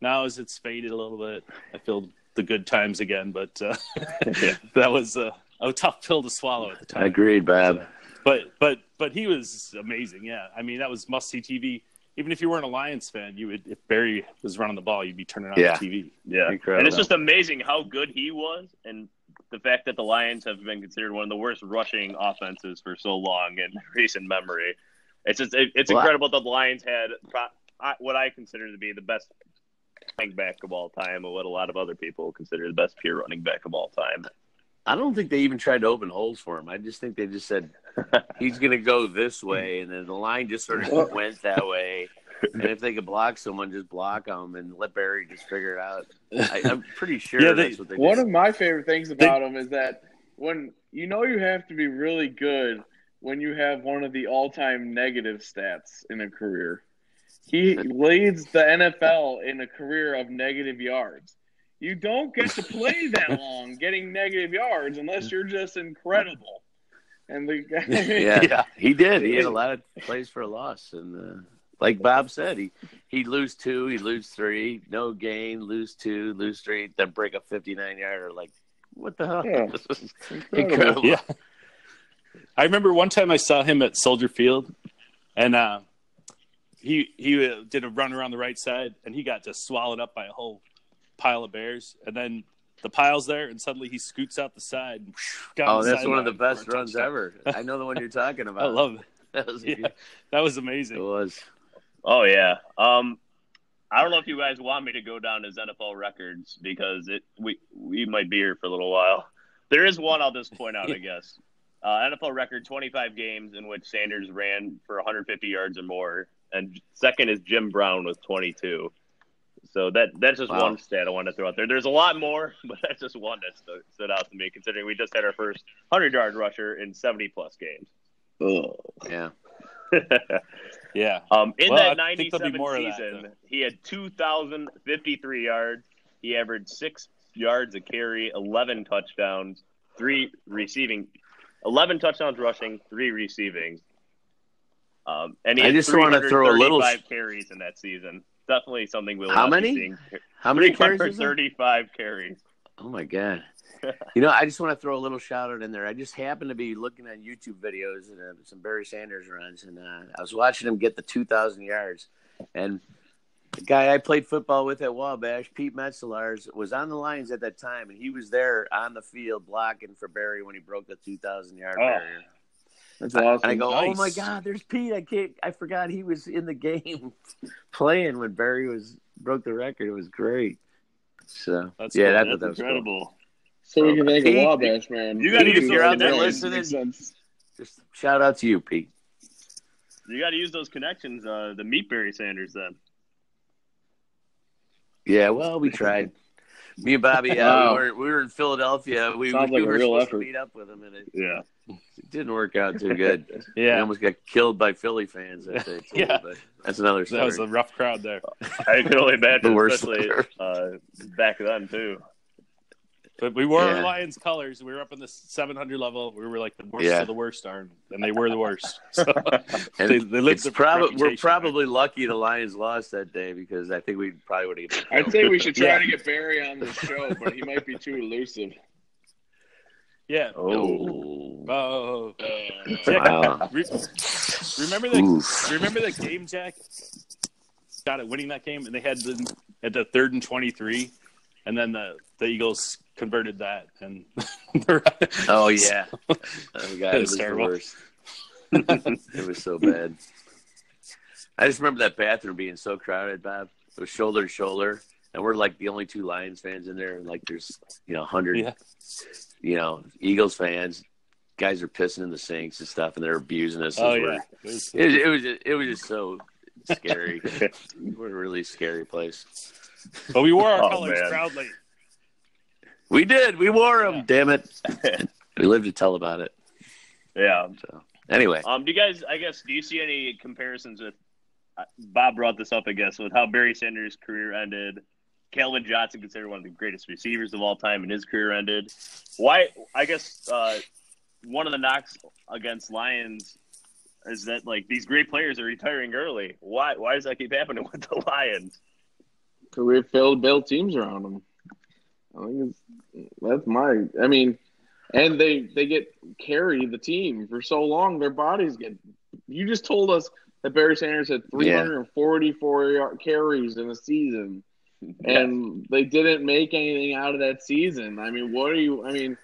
now as it's faded a little bit i feel the good times again but uh [laughs] [laughs] that was uh, a tough pill to swallow at the time I Agreed, Bob. but but but he was amazing yeah i mean that was must see tv even if you weren't a lions fan you would if barry was running the ball you'd be turning on Yeah. the tv Yeah, Incredible. and it's just amazing how good he was, and the fact that the Lions have been considered one of the worst rushing offenses for so long in [laughs] recent memory. It's just it, it's Well, incredible that the Lions had pro- I- what I consider to be the best running back of all time, and what a lot of other people consider the best pure running back of all time. I don't think they even tried to open holes for him. I just think they just said [laughs] he's going to go this way, and then the line just sort of went that way. And [laughs] if they could block someone, just block them and let Barry just figure it out. I, I'm [laughs] pretty sure Yeah, they- that's what they did. One did. of my favorite things about him is that when you know you have to be really good when you have one of the all-time negative stats in a career. He leads the NFL in a career of negative yards. You don't get to play that long getting negative yards unless you're just incredible. And the guy, [laughs] yeah, Yeah. he did. He had a lot of plays for a loss, and uh, like Bob said, he he'd lose two, he'd lose three, no gain, lose two, lose three, then break a 59 yarder. Like, what the hell? Yeah. [laughs] Incredible. incredible. Yeah. I remember one time I saw him at Soldier Field, and uh, he he uh, did a run around the right side, and he got just swallowed up by a whole pile of bears, and then the pile's there, and suddenly he scoots out the side. And down Oh, the that's one of the best runs touchdown. ever. I know the one you're talking [laughs] about. I love it. [laughs] that. Was [laughs] Yeah, good- that was amazing. It was. Oh yeah. Um, I don't know if you guys want me to go down his NFL records because it we we might be here for a little while. There is one I'll just point out, I guess. Uh, NFL record: 25 games in which Sanders ran for 150 yards or more, and second is Jim Brown with 22. So that that's just Wow. one stat I wanted to throw out there. There's a lot more, [laughs] but that's just one that stood, stood out to me, considering we just had our first 100 yard rusher in 70 plus games. Oh yeah. [laughs] Yeah. Um, in Well, that I think there'll 97 be more of that, season, he had 2,053 yards. He averaged six yards a carry, 11 touchdowns, three receiving, 11 touchdowns rushing, three receiving. Um, and he I had just wanna throw a little- 335 carries in that season. Definitely something we'll How many? seeing. How many carries? 335 carries. Oh my god! [laughs] you know, I just want to throw a little shout out in there. I just happened to be looking at YouTube videos and uh, some Barry Sanders runs, and uh, I was watching him get the two thousand yards. And the guy I played football with at Wabash, Pete Metzelaars, was on the Lions at that time, and he was there on the field blocking for Barry when he broke the two thousand yard Oh. barrier. That's And. I go, oh my god, there's Pete. I can't. I forgot he was in the game [laughs] playing when Barry was broke the record. It was great. So That's yeah, cool. that, That's that was cool. incredible. so we can thank a Pete, Wabash man. you gotta use if those you're out there listening. Just shout out to you, Pete. You got to use those connections. Uh, the meet Barry Sanders then. Yeah, well, we tried. [laughs] Me and Bobby, uh, Wow. we, were, we were in Philadelphia. We, Sounds we like were supposed effort. to meet up with him, and it, Yeah. it [laughs] didn't work out too good. [laughs] Yeah, we almost got killed by Philly fans that day. Too, [laughs] Yeah. that's another story. that was a rough crowd there. I can only imagine, The worst especially uh, back then too. But we wore Yeah. Lions colors. We were up in the 700 level. We were like the worst Yeah. of the worst, are, and they were the worst. [laughs] So And they, they lived it's the prob- we're reputation. probably lucky the Lions lost that day because I think we probably would have. I'd say we [laughs] should try Yeah. to get Barry on the show, but he might be too elusive. Yeah. Oh. Oh. Wow. Re- remember the Oof. remember the game, Jack? Got it, winning that game, and they had the at the third and twenty three, and then the the Eagles converted that, and [laughs] Oh yeah. [laughs] Oh god, it was the terrible. worst. [laughs] it was so bad. I just remember that bathroom being so crowded, Bob. It was shoulder to shoulder, and we're like the only two Lions fans in there. And like, there's you know, hundred, Yeah. you know, Eagles fans. Guys are pissing in the sinks and stuff, and they're abusing us. oh yeah, it was, It, was- it was just, it was just so scary. we're a really scary place. but we wore our Oh, colors man. proudly. We did. We wore them. Yeah. Damn it. [laughs] we lived to tell about it. Yeah. So anyway, Um, do you guys? I guess. Do you see any comparisons with? Uh, Bob brought this up, I guess, with how Barry Sanders' career ended. Calvin Johnson considered one of the greatest receivers of all time, and his career ended. Why? I guess uh, one of the knocks against Lions is that like these great players are retiring early. Why? Why does that keep happening [laughs] with the Lions? Career filled build teams around him. I think it's, that's my. I mean, and they they get carry the team for so long. Their bodies get. You just told us that Barry Sanders had 344 yard carries in a season, [laughs] and they didn't make anything out of that season. I mean, what are you? I mean,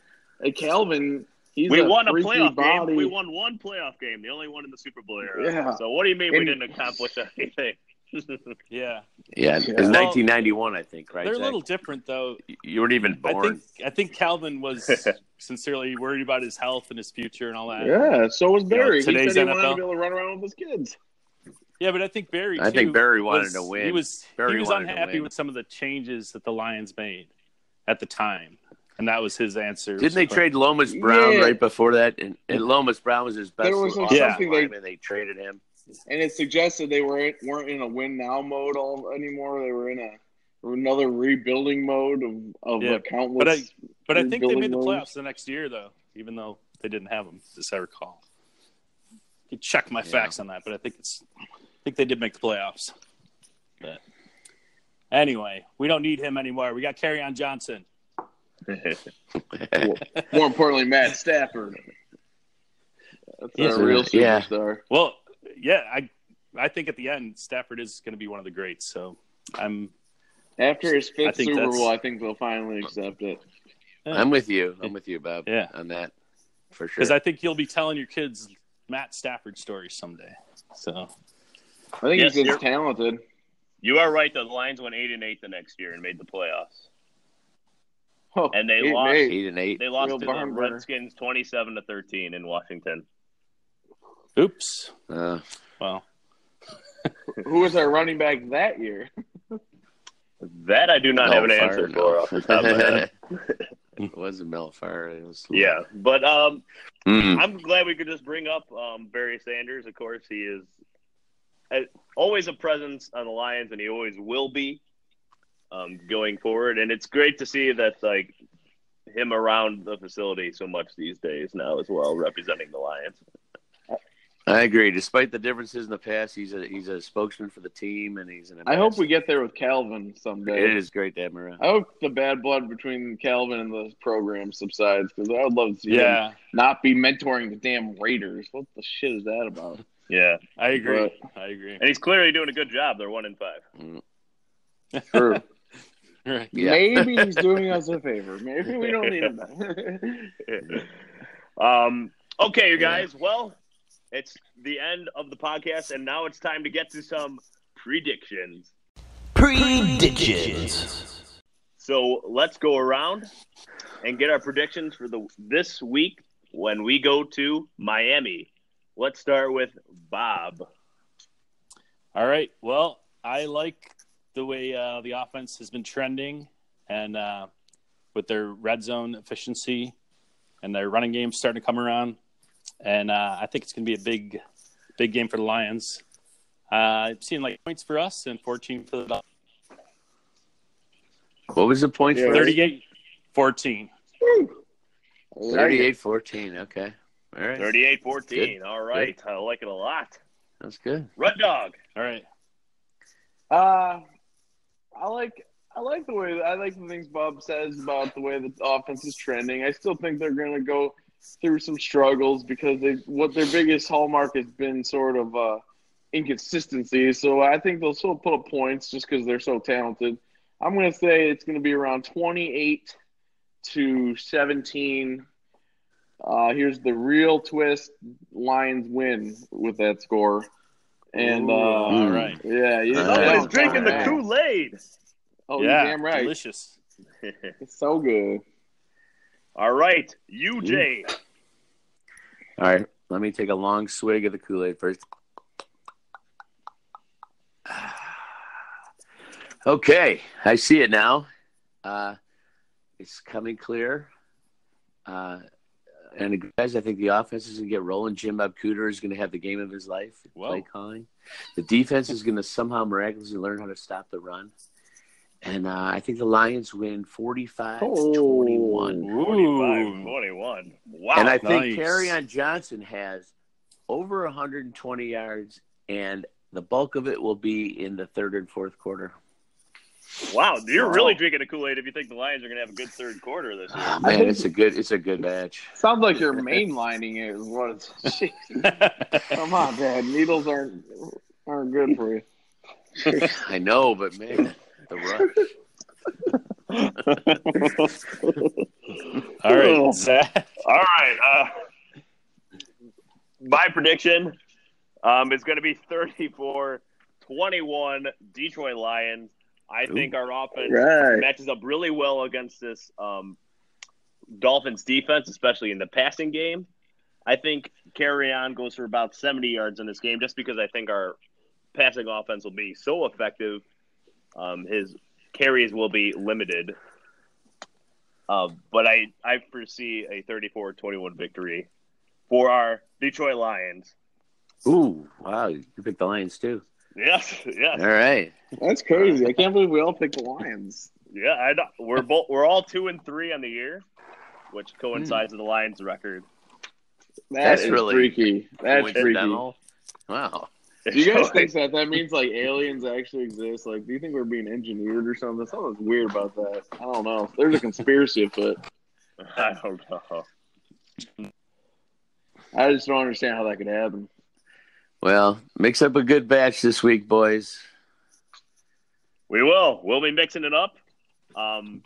Calvin. He's we a won a playoff body. game. We won one playoff game, the only one in the Super Bowl era. Yeah. So what do you mean we didn't accomplish [laughs] anything? [laughs] Yeah, yeah, it was Yeah. 1991, I think, right? they're a little different though. You weren't even I born. think I think Calvin was [laughs] sincerely worried about his health and his future and all that. Yeah, so was Barry. he today's said he wanted NFL. to be able to run around with his kids. Yeah, but I think Barry. I think Barry wanted was- to win. He was Barry he was unhappy with some of the changes that the Lions made at the time, and that was his answer. Didn't they But- trade Lomas Brown Yeah. right before that? And, and Lomas Brown was his best There was some- offensive something they- lineman. They traded him. And it suggested they were weren't in a win now mode all anymore. They were in a another rebuilding mode of of Yeah, a countless. But I but I think they made the modes. playoffs the next year though, even though they didn't have them, as I recall. You check my facts on that, but I think it's I think they did make the playoffs. But anyway, we don't need him anymore. We got Kerryon Johnson. [laughs] More importantly, Matt Stafford. That's Yes, our real yeah. superstar. Well, yeah, I I think at the end Stafford is going to be one of the greats. So I'm After his fifth think Super that's- Bowl, I think they'll finally accept it. I'm with you. I'm with you, Bob. Yeah. on that for sure. because I think you'll be telling your kids Matt Stafford stories someday. So I think Yes, he's just talented. You are right. The Lions went eight and eight the next year and made the playoffs. Oh, And they eight lost- eight. eight and eight. They lost Real to the. Redskins twenty-seven to thirteen in Washington. Oops. Uh, Well, [laughs] Who was our running back that year? That I do not Mel have an Fire, answer no. for off the top of my head. [laughs] it wasn't Mel Fire. It was Yeah, but um, Mm. I'm glad we could just bring up um, Barry Sanders. Of course, he is uh, always a presence on the Lions, and he always will be um, going forward. And it's great to see that like him around the facility so much these days now as well, representing the Lions. I agree. Despite the differences in the past, he's a he's a spokesman for the team, and he's an. I hope we get there with Calvin someday. It is great to have him around. I hope the bad blood between Calvin and the program subsides because I would love to see him yeah, not be mentoring the damn Raiders. What the shit is that about? Yeah, I agree. But- I agree. and he's clearly doing a good job. They're one in five. True. [laughs] Right. Yeah. Maybe he's [laughs] doing us a favor. Maybe we don't need him. [laughs] um, okay, you guys. Well, It's the end of the podcast, and now it's time to get to some predictions. Predictions. So let's go around and get our predictions for the this week when we go to Miami. Let's start with Bob. All right. Well, I like the way uh, the offense has been trending, and uh, with their red zone efficiency and their running game starting to come around, and uh, I think it's going to be a big, big game for the Lions. Uh, I've seen like points for us and 14 for the Dolphins. What was the point for 38 14. 38 14. Okay. All right. 38 14. Good. All right. I like it a lot. That's good. Red Dog. All right. Uh, I like I like the way I like the things Bob says about the way the offense is trending. I still think they're going to go through some struggles because they what their biggest hallmark has been sort of uh, inconsistency. So I think they'll still put up points just because they're so talented. I'm going to say it's going to be around 28 to 17. Uh, here's the real twist: Lions win with that score. And uh, all right. yeah, you All know, right. Somebody's drinking the Kool Aid. Oh, yeah. you're damn right. Delicious. It's so good. All right. UJ. All right. Let me take a long swig of the Kool Aid first. Okay, I see it now. Uh, it's coming clear. Uh, and guys, I think the offense is going to get rolling. Jim Bob Cooter is going to have the game of his life. Whoa. Play calling. The defense is going to somehow miraculously learn how to stop the run. And uh, I think the Lions win 45 Oh. 21. 45 21. Wow. And I think nice. Kerryon Johnson has over 120 yards, and the bulk of it will be in the third and fourth quarter. wow. You're really drinking the Kool Aid if you think the Lions are going to have a good third quarter this year. Oh, man, it's a good it's a good match. Sounds like you're mainlining it. Is what it's. [laughs] Jeez. Come on, Dad. Needles aren't aren't good for you. [laughs] I know, but man, the rush. [laughs] All right. Zach. All right. Uh, my prediction um, is going to be 34 21 Detroit Lions. I think our offense Right. matches up really well against this um, Dolphins defense, especially in the passing game. I think Kerryon goes for about 70 yards in this game just because I think our passing offense will be so effective. Um, his carries will be limited. Uh, but I, I foresee a 34 21 victory for our Detroit Lions. Ooh, wow, you picked the Lions too. Yes, yes. All right. That's crazy. I can't believe we all picked the Lions. Yeah, I know. we're both we're all two and three on the year, which coincides with the Lions record. That That's is really freaky. That's freaky. Wow. Do [laughs] you guys think that that means like [laughs] aliens actually exist? Like, do you think we're being engineered or something? Something's weird about that. I don't know. There's a conspiracy afoot. [laughs] I don't know. I just don't understand how that could happen. Well, mix up a good batch this week, boys. We will. We'll be mixing it up. Um,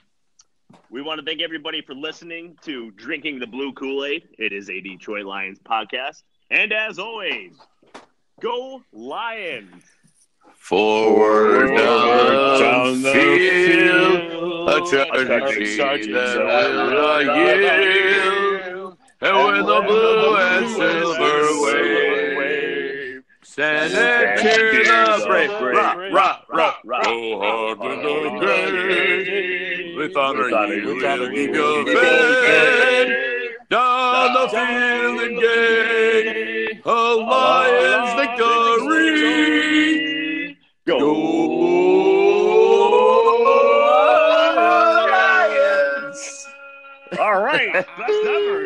we want to thank everybody for listening to Drinking the Blue Kool Aid. It is a Detroit Lions podcast. And as always, go Lions! Forward down down the the field, field, a charging charge that will yield. And when the blue and silver wave, stand and cheer the brave, rock, rock, rock, rock. Go hard to the grave, with honor you will keep your faith. Down the field and gay, a lion's victory. Go! Lions! All right, best ever.